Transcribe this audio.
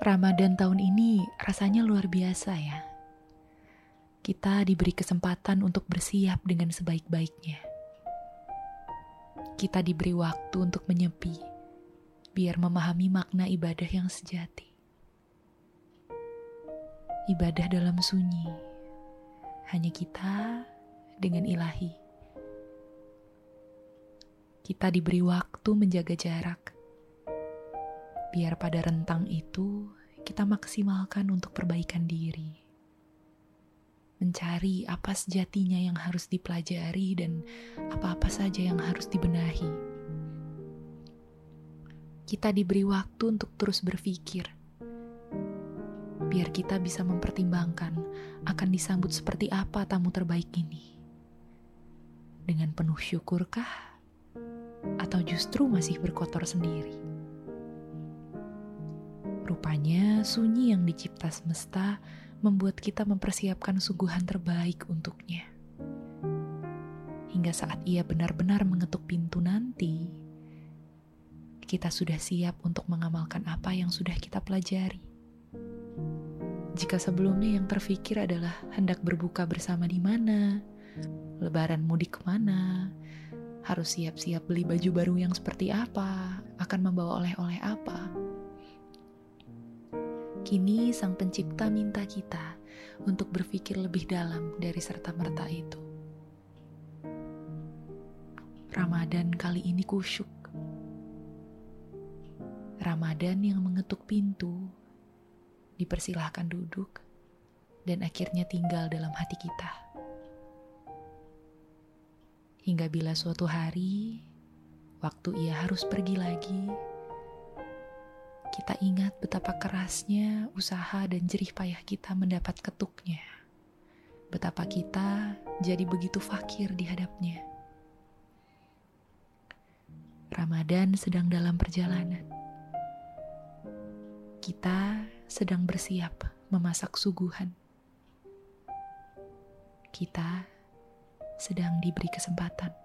Ramadan tahun ini rasanya luar biasa ya. Kita diberi kesempatan untuk bersiap dengan sebaik-baiknya. Kita diberi waktu untuk menyepi, biar memahami makna ibadah yang sejati. Ibadah dalam sunyi, hanya kita dengan ilahi. Kita diberi waktu menjaga jarak biar pada rentang itu kita maksimalkan untuk perbaikan diri. Mencari apa sejatinya yang harus dipelajari dan apa-apa saja yang harus dibenahi. Kita diberi waktu untuk terus berpikir, biar kita bisa mempertimbangkan akan disambut seperti apa tamu terbaik ini. Dengan penuh syukurkah, atau justru masih berkotor sendiri? Rupanya sunyi yang dicipta semesta membuat kita mempersiapkan suguhan terbaik untuknya. Hingga saat ia benar-benar mengetuk pintu nanti, kita sudah siap untuk mengamalkan apa yang sudah kita pelajari. Jika sebelumnya yang terfikir adalah hendak berbuka bersama di mana, lebaran mudik ke mana, harus siap-siap beli baju baru yang seperti apa, akan membawa oleh-oleh apa, Kini Sang Pencipta minta kita untuk berpikir lebih dalam dari serta-merta itu. Ramadan kali ini kusyuk. Ramadan yang mengetuk pintu, dipersilahkan duduk, dan akhirnya tinggal dalam hati kita. Hingga bila suatu hari, waktu ia harus pergi lagi, kita ingat betapa kerasnya usaha dan jerih payah kita mendapat ketuknya. Betapa kita jadi begitu fakir di hadapnya. Ramadan sedang dalam perjalanan. Kita sedang bersiap memasak suguhan. Kita sedang diberi kesempatan